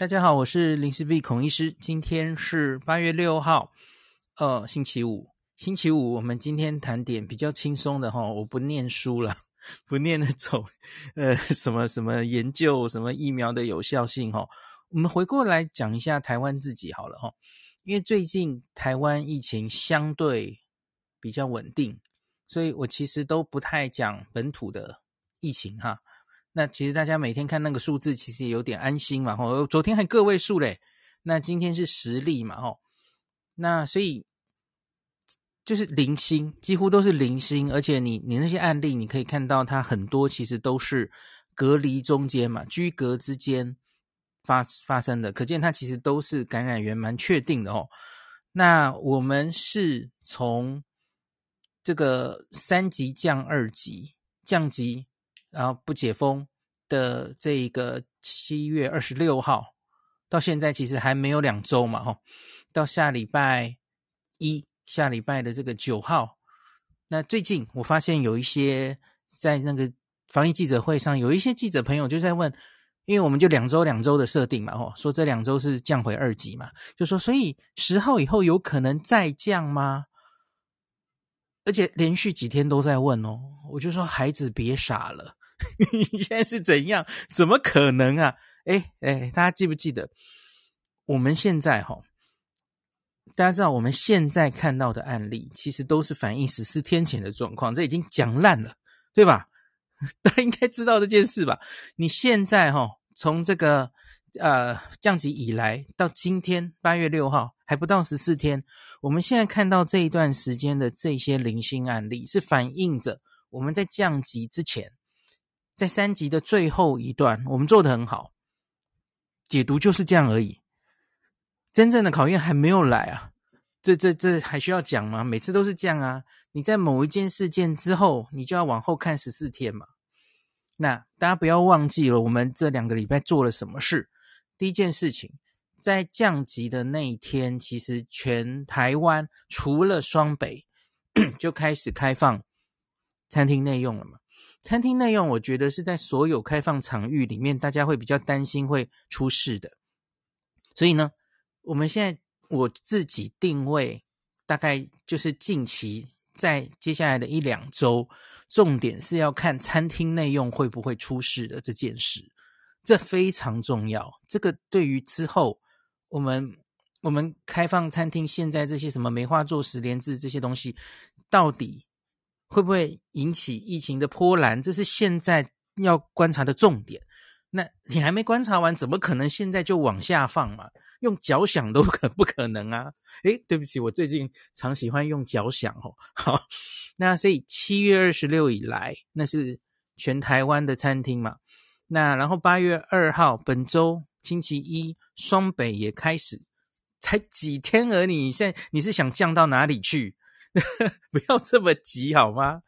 大家好，我是林氏璧孔医师。今天是八月六号，呃，星期五。星期五，我们今天谈点比较轻松的哈，我不念书了，不念那种 呃什么什么研究什么疫苗的有效性哈。我们回过来讲一下台湾自己好了哈，因为最近台湾疫情相对比较稳定，所以我其实都不太讲本土的疫情哈。那其实大家每天看那个数字，其实也有点安心嘛。吼，昨天还个位数嘞，那今天是十例嘛。吼，那所以就是零星，几乎都是零星。而且你你那些案例，你可以看到它很多其实都是隔离中间嘛，居隔之间发发生的，可见它其实都是感染源蛮确定的哦。那我们是从这个三级降二级，降级。然后不解封的这一个七月二十六号到现在其实还没有两周嘛，哈，到下礼拜一下礼拜的这个九号，那最近我发现有一些在那个防疫记者会上，有一些记者朋友就在问，因为我们就两周两周的设定嘛，吼，说这两周是降回二级嘛，就说所以十号以后有可能再降吗？而且连续几天都在问哦，我就说孩子别傻了。你现在是怎样？怎么可能啊？哎哎，大家记不记得我们现在哈？大家知道我们现在看到的案例，其实都是反映十四天前的状况，这已经讲烂了，对吧？大家应该知道这件事吧？你现在哈，从这个呃降级以来到今天八月六号，还不到十四天，我们现在看到这一段时间的这些零星案例，是反映着我们在降级之前。在三级的最后一段，我们做的很好，解读就是这样而已。真正的考验还没有来啊！这、这、这还需要讲吗？每次都是这样啊！你在某一件事件之后，你就要往后看十四天嘛。那大家不要忘记了，我们这两个礼拜做了什么事？第一件事情，在降级的那一天，其实全台湾除了双北，就开始开放餐厅内用了嘛。餐厅内用，我觉得是在所有开放场域里面，大家会比较担心会出事的。所以呢，我们现在我自己定位，大概就是近期在接下来的一两周，重点是要看餐厅内用会不会出事的这件事，这非常重要。这个对于之后我们我们开放餐厅，现在这些什么梅花座十连制这些东西，到底。会不会引起疫情的波澜？这是现在要观察的重点。那你还没观察完，怎么可能现在就往下放嘛？用脚想都可不可能啊！诶，对不起，我最近常喜欢用脚想哦。好，那所以七月二十六以来，那是全台湾的餐厅嘛。那然后八月二号，本周星期一，双北也开始，才几天而已。现在你是想降到哪里去？不要这么急好吗？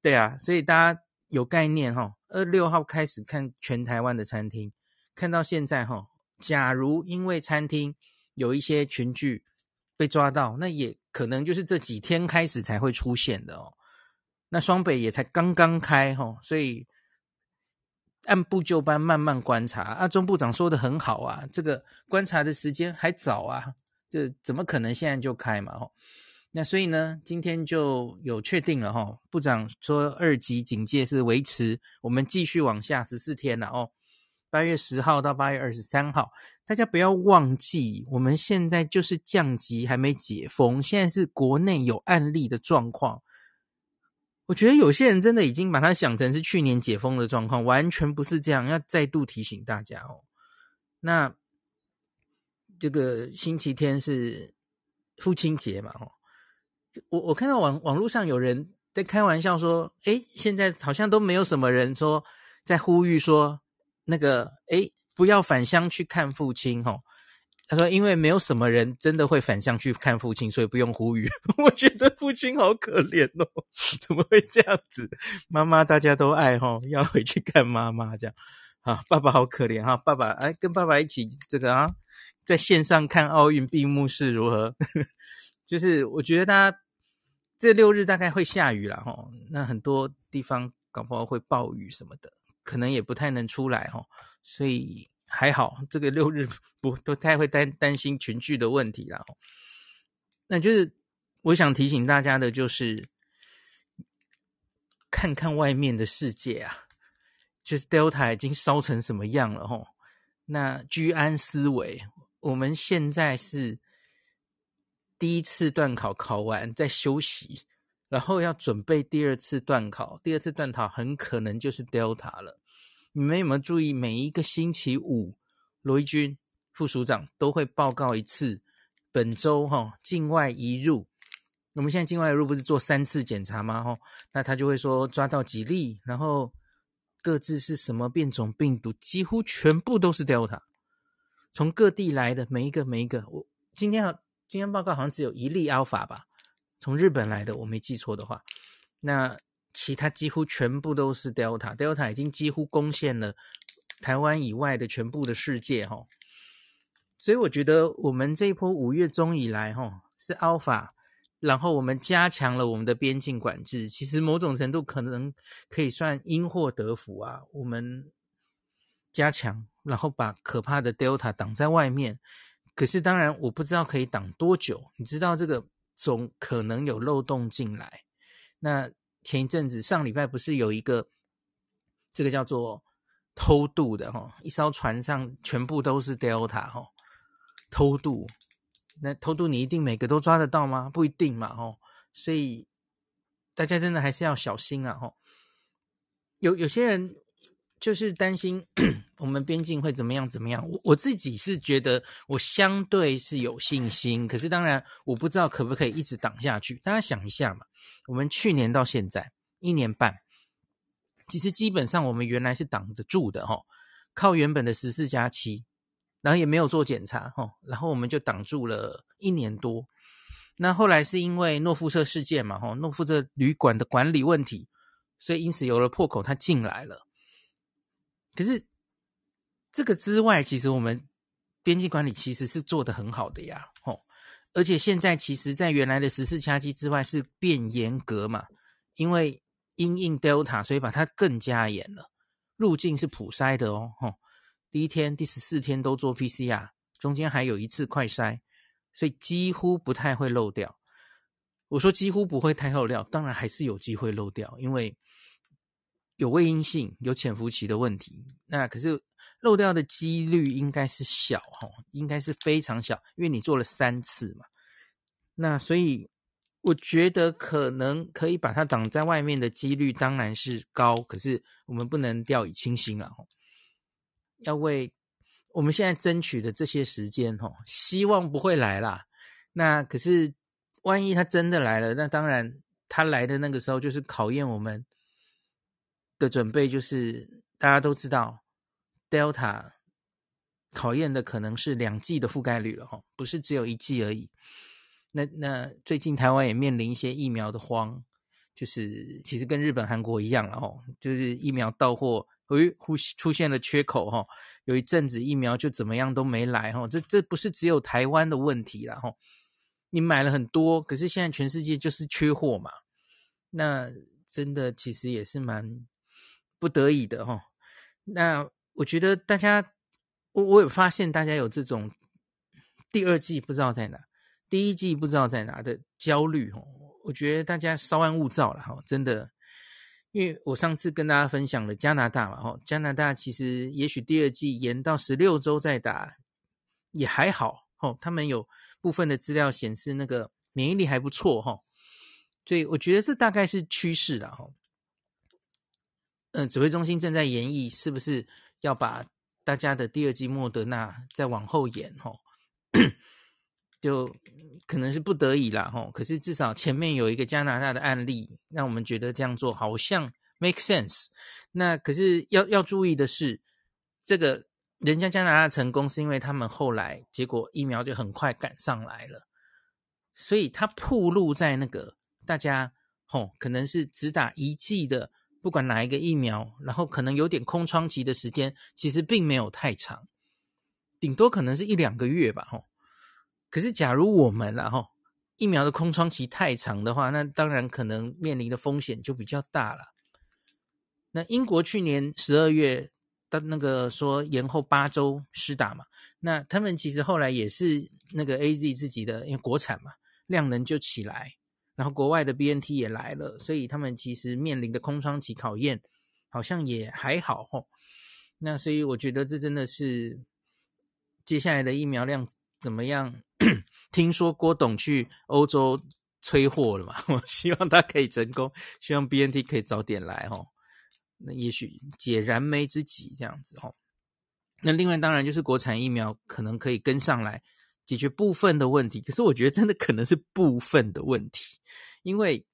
对啊，所以大家有概念哈。二六号开始看全台湾的餐厅，看到现在哈，假如因为餐厅有一些群聚被抓到，那也可能就是这几天开始才会出现的哦。那双北也才刚刚开哈，所以按部就班慢慢观察。啊，钟部长说的很好啊，这个观察的时间还早啊，这怎么可能现在就开嘛？哈。那所以呢，今天就有确定了哈。部长说二级警戒是维持，我们继续往下十四天了哦。八月十号到八月二十三号，大家不要忘记，我们现在就是降级还没解封，现在是国内有案例的状况。我觉得有些人真的已经把它想成是去年解封的状况，完全不是这样。要再度提醒大家哦。那这个星期天是父亲节嘛？哦。我我看到网网络上有人在开玩笑说，诶，现在好像都没有什么人说在呼吁说那个，诶，不要返乡去看父亲吼。他说，因为没有什么人真的会返乡去看父亲，所以不用呼吁。我觉得父亲好可怜哦，怎么会这样子？妈妈大家都爱吼，要回去看妈妈这样啊。爸爸好可怜哈，爸爸哎，跟爸爸一起这个啊，在线上看奥运闭幕式如何？就是我觉得大家。这六日大概会下雨了哈，那很多地方搞不好会暴雨什么的，可能也不太能出来哈，所以还好，这个六日不不太会担担心群聚的问题啦。那就是我想提醒大家的，就是看看外面的世界啊，就是 Delta 已经烧成什么样了吼。那居安思危，我们现在是第一次段考考完再休息，然后要准备第二次段考，第二次段考很可能就是 Delta 了。你们有没有注意，每一个星期五，罗一军副署长都会报告一次本周哈境外移入。我们现在境外移入不是做三次检查吗？哈，那他就会说抓到几例，然后各自是什么变种病毒，几乎全部都是 Delta，从各地来的每一个每一个。我今天好，今天报告好像只有一例 Alpha 吧，从日本来的，我没记错的话，那。其他几乎全部都是 Delta，Delta 已经几乎攻陷了台湾以外的全部的世界哈，所以我觉得我们这一波五月中以来哈是 Alpha，然后我们加强了我们的边境管制，其实某种程度可能可以算因祸得福啊，我们加强，然后把可怕的 Delta 挡在外面，可是当然我不知道可以挡多久，你知道这个总可能有漏洞进来，那。前一阵子，上礼拜不是有一个这个叫做偷渡的哈，一艘船上全部都是 Delta 哈，偷渡，那偷渡你一定每个都抓得到吗？不一定嘛哈，所以大家真的还是要小心啊哈。有有些人就是担心 我们边境会怎么样怎么样，我我自己是觉得我相对是有信心，可是当然我不知道可不可以一直挡下去。大家想一下嘛。我们去年到现在一年半，其实基本上我们原来是挡得住的哈，靠原本的十四加七，然后也没有做检查哈，然后我们就挡住了一年多。那后来是因为诺富特事件嘛哈，诺富特旅馆的管理问题，所以因此有了破口，他进来了。可是这个之外，其实我们边境管理其实是做得很好的呀，吼。而且现在其实，在原来的十四加七之外是变严格嘛，因为因应 Delta，所以把它更加严了。入境是普筛的哦，吼，第一天、第十四天都做 PCR，中间还有一次快筛，所以几乎不太会漏掉。我说几乎不会太漏掉，当然还是有机会漏掉，因为有未阴性、有潜伏期的问题。那可是。漏掉的几率应该是小哈，应该是非常小，因为你做了三次嘛。那所以我觉得可能可以把它挡在外面的几率当然是高，可是我们不能掉以轻心啊！要为我们现在争取的这些时间哈，希望不会来啦。那可是万一他真的来了，那当然他来的那个时候就是考验我们的准备，就是大家都知道。Delta 考验的可能是两季的覆盖率了哈，不是只有一季而已。那那最近台湾也面临一些疫苗的荒，就是其实跟日本、韩国一样了哈，就是疫苗到货，诶，忽出现了缺口哈，有一阵子疫苗就怎么样都没来哈，这这不是只有台湾的问题了哈。你买了很多，可是现在全世界就是缺货嘛，那真的其实也是蛮不得已的哈。那我觉得大家，我我有发现大家有这种第二季不知道在哪，第一季不知道在哪的焦虑哦。我觉得大家稍安勿躁了哈，真的，因为我上次跟大家分享了加拿大嘛哈，加拿大其实也许第二季延到十六周再打也还好哈，他们有部分的资料显示那个免疫力还不错哈，所以我觉得这大概是趋势了哈。嗯，指挥中心正在研议是不是。要把大家的第二剂莫德纳再往后延吼，就可能是不得已啦吼。可是至少前面有一个加拿大的案例，让我们觉得这样做好像 make sense。那可是要要注意的是，这个人家加拿大成功是因为他们后来结果疫苗就很快赶上来了，所以他暴露在那个大家吼可能是只打一剂的。不管哪一个疫苗，然后可能有点空窗期的时间，其实并没有太长，顶多可能是一两个月吧，吼。可是假如我们然后疫苗的空窗期太长的话，那当然可能面临的风险就比较大了。那英国去年十二月的那个说延后八周施打嘛，那他们其实后来也是那个 AZ 自己的，因为国产嘛，量能就起来，然后国外的 BNT 也来了，所以他们其实面临的空窗期考验好像也还好吼。那所以我觉得这真的是接下来的疫苗量怎么样？听说郭董去欧洲催货了嘛，我希望他可以成功，希望 BNT 可以早点来吼。那也许解燃眉之急这样子哦。那另外当然就是国产疫苗可能可以跟上来解决部分的问题，可是我觉得真的可能是部分的问题，因为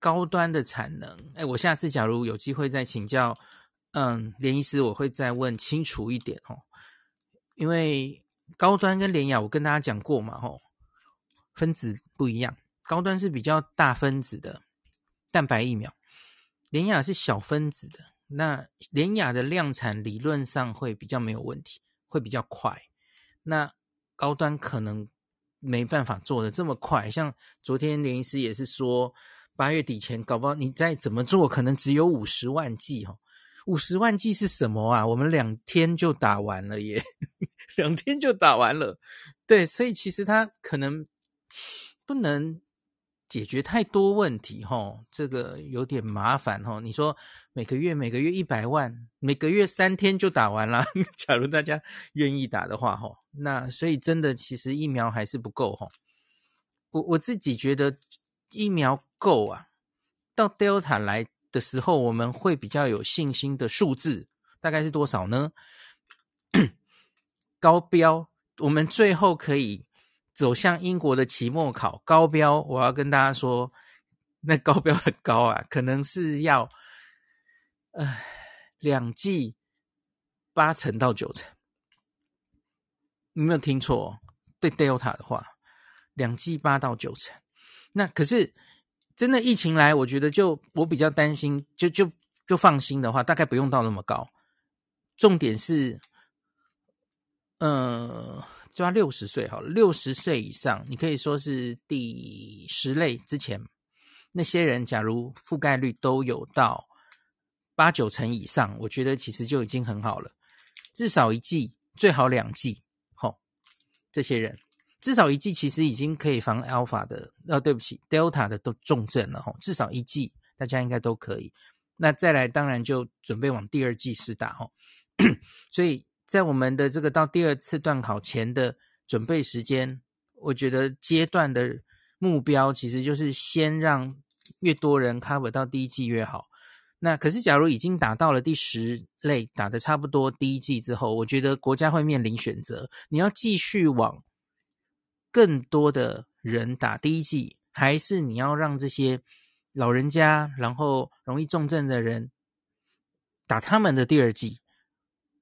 高端的产能。哎，我下次假如有机会再请教，嗯，连医师，我会再问清楚一点哦。因为高端跟联雅，我跟大家讲过嘛，吼，分子不一样，高端是比较大分子的蛋白疫苗。联雅是小分子的，那联雅的量产理论上会比较没有问题，会比较快。那高端可能没办法做的这么快，像昨天连医师也是说，八月底前搞不好你再怎么做，可能只有五十万剂哦。五十万剂是什么啊？我们两天就打完了耶，两天就打完了。对，所以其实他可能不能。解决太多问题，哈，这个有点麻烦，哈。你说每个月每个月一百万，每个月三天就打完了。假如大家愿意打的话，哈，那所以真的其实疫苗还是不够，哈。我我自己觉得疫苗够啊，到 Delta 来的时候，我们会比较有信心的数字大概是多少呢？高标，我们最后可以。走向英国的期末考高标，我要跟大家说，那高标很高啊，可能是要，呃，两季八成到九成，你没有听错，对 Delta 的话，两季八到九成。那可是真的疫情来，我觉得就我比较担心，就就就放心的话，大概不用到那么高。重点是，呃。就要六十岁好了，六十岁以上，你可以说是第十类之前那些人，假如覆盖率都有到八九成以上，我觉得其实就已经很好了。至少一剂，最好两剂。齁，这些人至少一剂，其实已经可以防 Alpha 的，呃，对不起，Delta 的都重症了。齁，至少一剂，大家应该都可以。那再来，当然就准备往第二剂试打。齁，所以。在我们的这个到第二次段考前的准备时间，我觉得阶段的目标其实就是先让越多人 cover 到第一季越好。那可是，假如已经打到了第十类，打得差不多第一季之后，我觉得国家会面临选择：你要继续往更多的人打第一季，还是你要让这些老人家，然后容易重症的人打他们的第二季？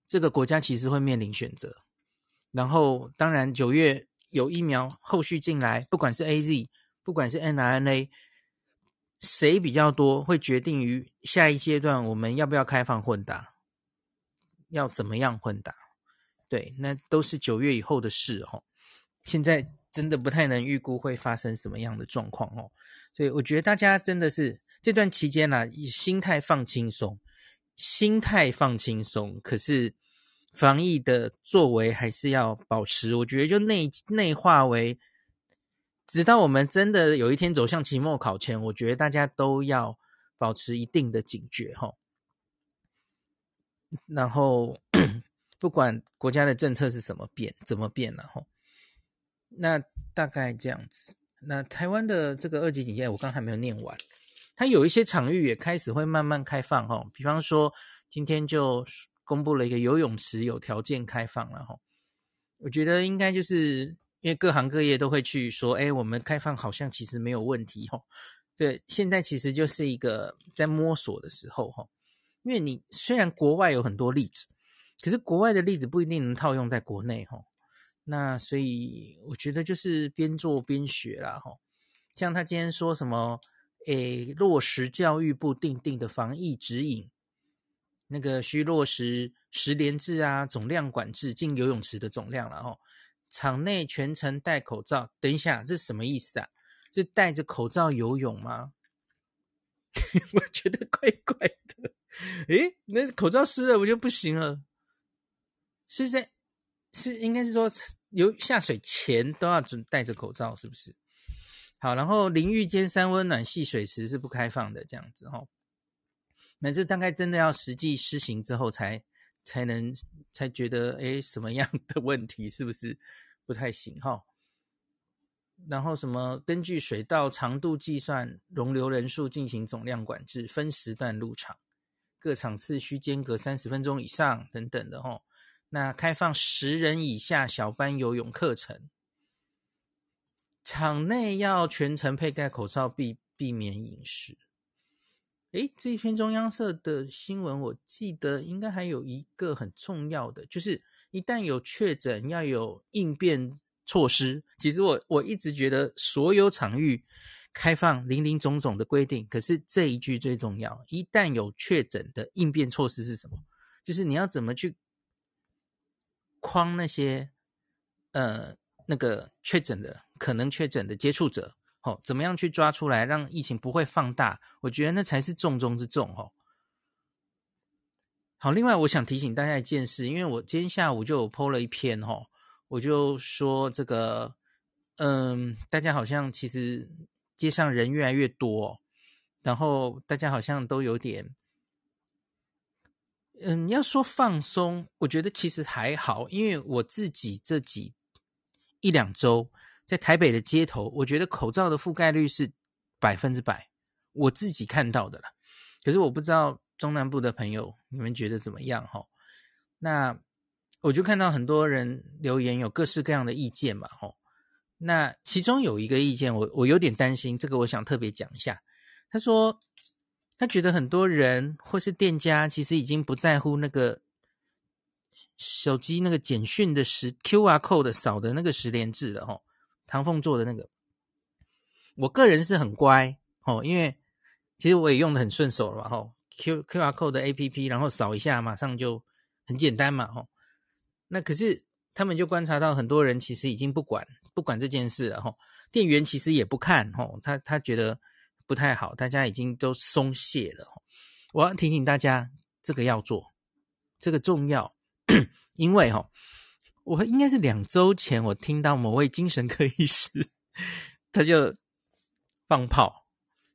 这个国家其实会面临选择，然后当然九月有疫苗后续进来，不管是 AZ，不管是 mRNA，谁比较多会决定于下一阶段我们要不要开放混打，要怎么样混打？对，那都是九月以后的事哦。现在真的不太能预估会发生什么样的状况哦，所以我觉得大家真的是这段期间呢，以心态放轻松。心态放轻松，可是防疫的作为还是要保持。我觉得就内内化为，直到我们真的有一天走向期末考前，我觉得大家都要保持一定的警觉哈。然后不管国家的政策是怎么变，怎么变了哈，那大概这样子。那台湾的这个二级警戒，我刚还没有念完。它有一些场域也开始会慢慢开放哈，比方说今天就公布了一个游泳池有条件开放了哈，我觉得应该就是因为各行各业都会去说，哎，我们开放好像其实没有问题哈，对，现在其实就是一个在摸索的时候哈，因为你虽然国外有很多例子，可是国外的例子不一定能套用在国内哈，那所以我觉得就是边做边学啦哈，像他今天说什么。诶，落实教育部定定的防疫指引，那个需落实十连制啊，总量管制进游泳池的总量了哦。场内全程戴口罩。等一下，这什么意思啊？是戴着口罩游泳吗？我觉得怪怪的。诶，那口罩湿了，我就不行了。是在是应该是说，游下水前都要准戴着口罩，是不是？好，然后淋浴间三温暖戏水池是不开放的，这样子哈。那这大概真的要实际施行之后才才能才觉得，诶，什么样的问题是不是不太行哈？然后什么根据水道长度计算容留人数进行总量管制，分时段入场，各场次需间隔三十分钟以上等等的哈。那开放十人以下小班游泳课程。场内要全程佩戴口罩，避避免饮食。诶，这一篇中央社的新闻，我记得应该还有一个很重要的，就是一旦有确诊，要有应变措施。其实我我一直觉得所有场域开放林林总总的规定，可是这一句最重要。一旦有确诊的应变措施是什么？就是你要怎么去框那些呃那个确诊的。可能确诊的接触者，哦，怎么样去抓出来，让疫情不会放大？我觉得那才是重中之重，哦。好，另外我想提醒大家一件事，因为我今天下午就有 po 了一篇，哦，我就说这个，嗯，大家好像其实街上人越来越多，然后大家好像都有点，嗯，要说放松，我觉得其实还好，因为我自己这几一两周。在台北的街头，我觉得口罩的覆盖率是百分之百，我自己看到的了。可是我不知道中南部的朋友你们觉得怎么样哈？那我就看到很多人留言，有各式各样的意见嘛哈。那其中有一个意见，我我有点担心，这个我想特别讲一下。他说他觉得很多人或是店家其实已经不在乎那个手机那个简讯的实 QR code 扫的那个十连制了哈。唐凤做的那个，我个人是很乖哦，因为其实我也用得很顺手了嘛，吼，Q QR code 的 APP，然后扫一下，马上就很简单嘛，吼。那可是他们就观察到很多人其实已经不管不管这件事了，吼，店员其实也不看，吼，他他觉得不太好，大家已经都松懈了。我要提醒大家，这个要做，这个重要，因为吼。我应该是两周前，我听到某位精神科医师，他就放炮，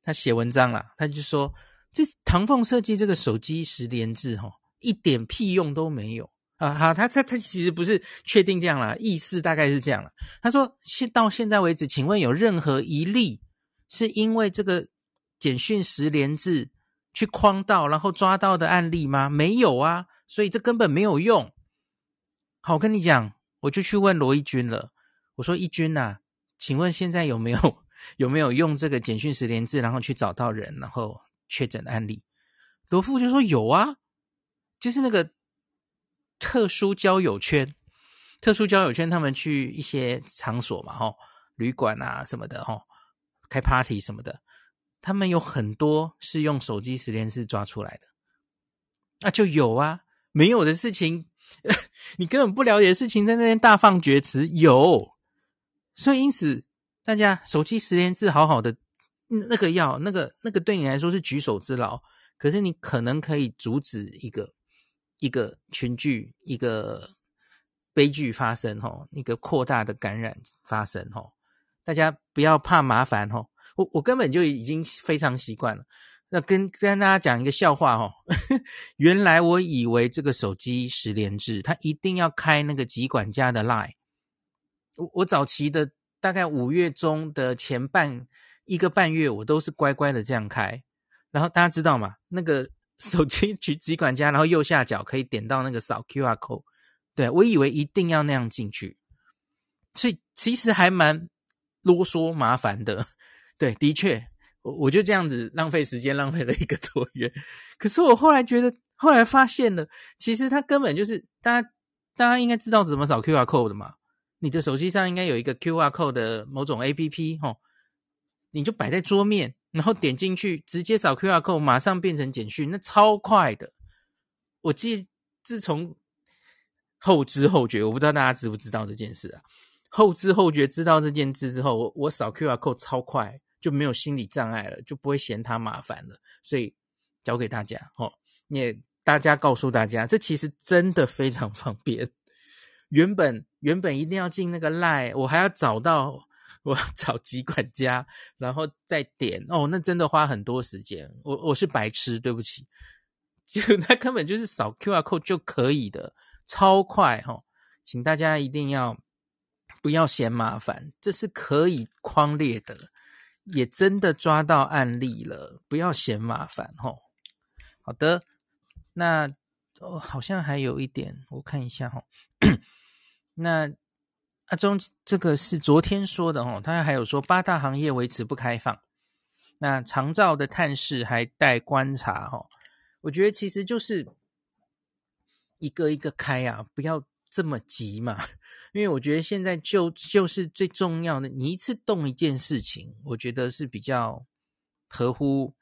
他写文章了，他就说这唐凤设计这个手机十连制，哈，一点屁用都没有啊！好，他他他其实不是确定这样啦，意思大概是这样了。他说现到现在为止，请问有任何一例是因为这个简讯十连制去框到，然后抓到的案例吗？没有啊，所以这根本没有用。好，我跟你讲，我就去问罗一军了。我说：“一军呐、请问现在有没有有没有用这个简讯实联制，然后去找到人，然后确诊案例？”罗富就说：“有啊，就是那个特殊交友圈，特殊交友圈，他们去一些场所嘛，吼，旅馆啊什么的，吼，开 party 什么的，他们有很多是用手机实联制抓出来的。那、啊、就有啊，没有的事情。” 你根本不了解事情，在那边大放厥词，有，所以因此，大家手机十连字好好的，那个要那个那个对你来说是举手之劳，可是你可能可以阻止一个一个群聚一个悲剧发生吼，一个扩大的感染发生吼，大家不要怕麻烦吼，我我根本就已经非常习惯了。那跟跟大家讲一个笑话哦，原来我以为这个手机十连制，它一定要开那个疾管家的 Line。我我早期的大概五月中的前半一个半月，我都是乖乖的这样开。然后大家知道吗？那个 手机去疾管家，然后右下角可以点到那个扫 QR code。对，我以为一定要那样进去，所以其实还蛮啰嗦麻烦的。对，的确。我我就这样子浪费时间，浪费了一个多月。可是我后来觉得，后来发现了，其实它根本就是大家大家应该知道怎么扫 QR code 的嘛。你的手机上应该有一个 QR code 的某种 APP 齁，你就摆在桌面，然后点进去，直接扫 QR code，马上变成简讯，那超快的。我记，自从后知后觉，我不知道大家知不知道这件事啊？后知后觉知道这件事之后，我我扫 QR code 超快。就没有心理障碍了，就不会嫌它麻烦了。所以教给大家，哦，也大家告诉大家，这其实真的非常方便。原本原本一定要进那个赖我还要找到我要找集管家，然后再点哦，那真的花很多时间。我我是白痴，对不起。就那根本就是扫 QR code 就可以的，超快哈、哦！请大家一定要不要嫌麻烦，这是可以框列的，也真的抓到案例了，不要嫌麻烦哈、哦。好的，那哦好像还有一点，我看一下哈、那阿中这个是昨天说的哦，他还有说八大行业维持不开放，那长照的探视还待观察哈、我觉得其实就是一个一个开啊，不要这么急嘛。因为我觉得现在就就是最重要的，你一次动一件事情，我觉得是比较合乎，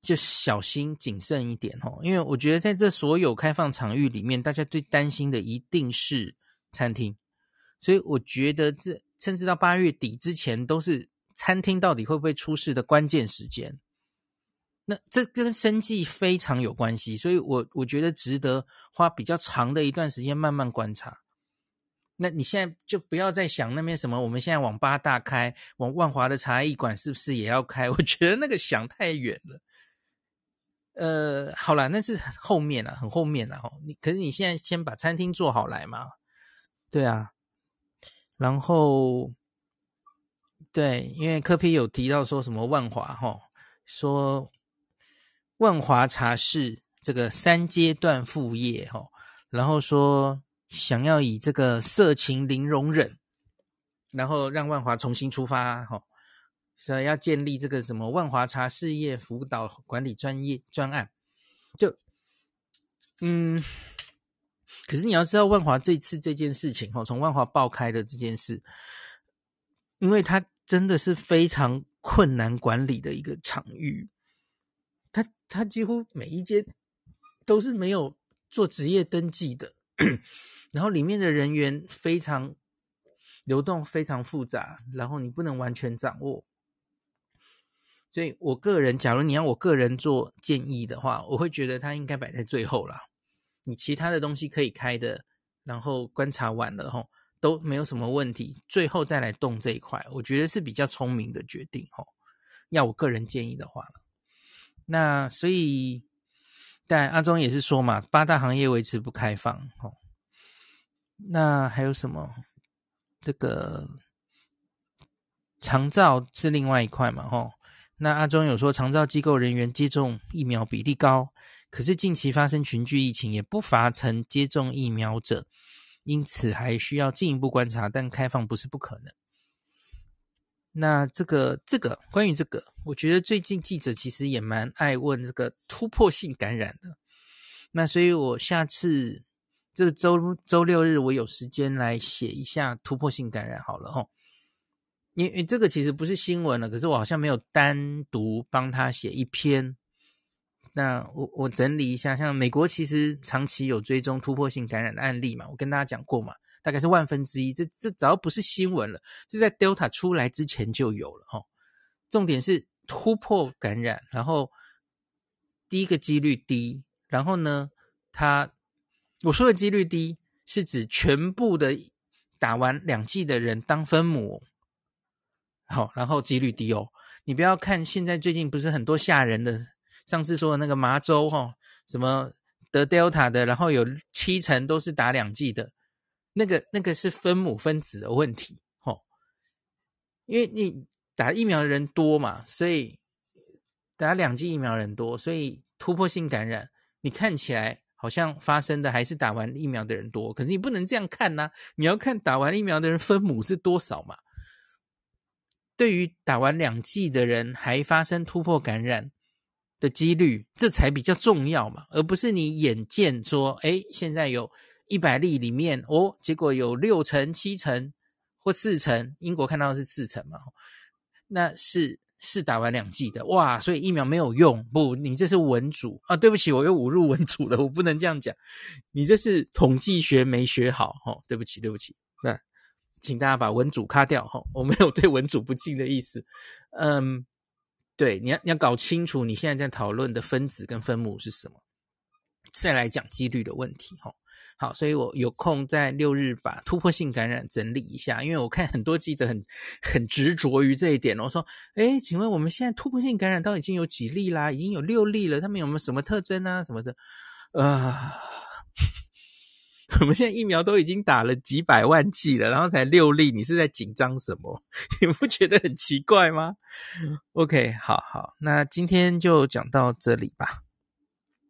就小心谨慎一点哦。因为我觉得在这所有开放场域里面，大家最担心的一定是餐厅，所以我觉得这甚至到八月底之前，都是餐厅到底会不会出事的关键时间。那这跟生计非常有关系，所以我我觉得值得花比较长的一段时间慢慢观察。那你现在就不要再想那边什么，我们现在往八大开，往万华的茶艺馆是不是也要开？我觉得那个想太远了。呃，好啦，那是后面了，很后面了哈。你可是你现在先把餐厅做好来嘛？对啊，然后对，因为柯 P 有提到说什么万华哈，说。万华茶室这个三阶段副业哈，然后说想要以这个色情零容忍，然后让万华重新出发哈，所以要建立这个什么万华茶事业辅导管理专业专案，就嗯，可是你要知道万华这次这件事情哈，从万华爆开的这件事，因为它真的是非常困难管理的一个场域。他他几乎每一间都是没有做职业登记的，然后里面的人员非常流动，非常复杂，然后你不能完全掌握。所以我个人，假如你要我个人做建议的话，我会觉得他应该摆在最后啦。你其他的东西可以开的，然后观察完了吼，都没有什么问题，最后再来动这一块，我觉得是比较聪明的决定吼。要我个人建议的话。那所以，但阿中也是说嘛，八大行业维持不开放，哦。那还有什么？这个长照是另外一块嘛，吼。那阿中有说，长照机构人员接种疫苗比例高，可是近期发生群聚疫情，也不乏曾接种疫苗者，因此还需要进一步观察，但开放不是不可能。那这个这个关于这个，我觉得最近记者其实也蛮爱问这个突破性感染的。那所以我下次这个周周六日我有时间来写一下突破性感染好了齁。因为这个其实不是新闻了，可是我好像没有单独帮他写一篇。那我我整理一下，像美国其实长期有追踪突破性感染的案例嘛，我跟大家讲过嘛。大概是万分之一，这这只要不是新闻了，这在 Delta 出来之前就有了哈。重点是突破感染，然后第一个几率低，然后呢，它我说的几率低是指全部的打完两剂的人当分母，好，然后几率低哦。你不要看现在最近不是很多吓人的，上次说的那个麻州哈，什么得 Delta 的，然后有七成都是打两剂的。那个那个是分母分子的问题，吼，因为你打疫苗的人多嘛，所以打两剂疫苗的人多，所以突破性感染，你看起来好像发生的还是打完疫苗的人多，可是你不能这样看呐，你要看打完疫苗的人分母是多少嘛。对于打完两剂的人还发生突破感染的几率，这才比较重要嘛，而不是你眼见说，哎，现在有。一百例里面哦，结果有六成、七成或四成，英国看到的是四成嘛？那是是打完两剂的哇，所以疫苗没有用。不，你这是文组啊！对不起，我又侮辱文组了，我不能这样讲。你这是统计学没学好哦，对不起，对不起。那请大家把文组卡掉哈，我没有对文组不敬的意思。嗯，对，你要你要搞清楚你现在在讨论的分子跟分母是什么。再来讲几率的问题哈。好，所以我有空在六日把突破性感染整理一下，因为我看很多记者很很执着于这一点。我说，诶，请问我们现在突破性感染到已经有几例啦？已经有六例了，他们有没有什么特征啊？什么的？呃，我们现在疫苗都已经打了几百万剂了，然后才六例，你是在紧张什么？你不觉得很奇怪吗？OK，好好，那今天就讲到这里吧。